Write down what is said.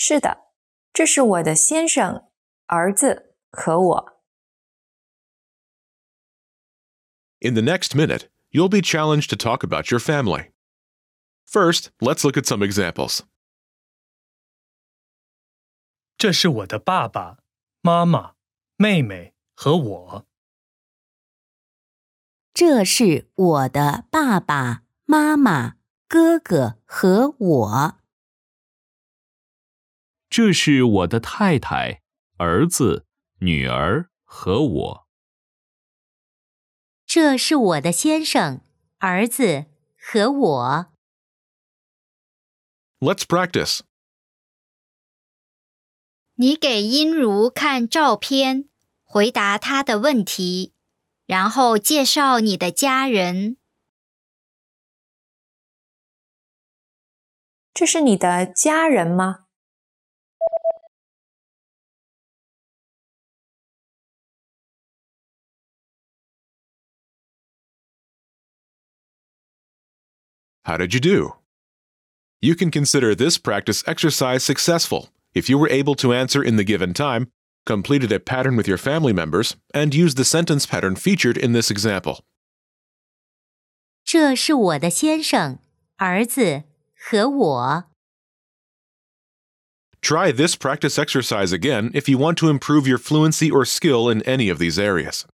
是的，这是我的先生、儿子和我。 In the next minute, you'll be challenged to talk about your family. First, let's look at some examples. 这是我的爸爸妈妈、妹妹和我。这是我的爸爸妈妈、哥哥和我。 这是我的太太、儿子、女儿和我。这是我的先生、儿子和我。Let's practice. 你给音如看照片，回答她的问题，然后介绍你的家人。这是你的家人吗？How did you do? You can consider this practice exercise successful if you were able to answer in the given time, completed a pattern with your family members, and used the sentence pattern featured in this example. 这是我的先生、儿子和我。 Try this practice exercise again if you want to improve your fluency or skill in any of these areas.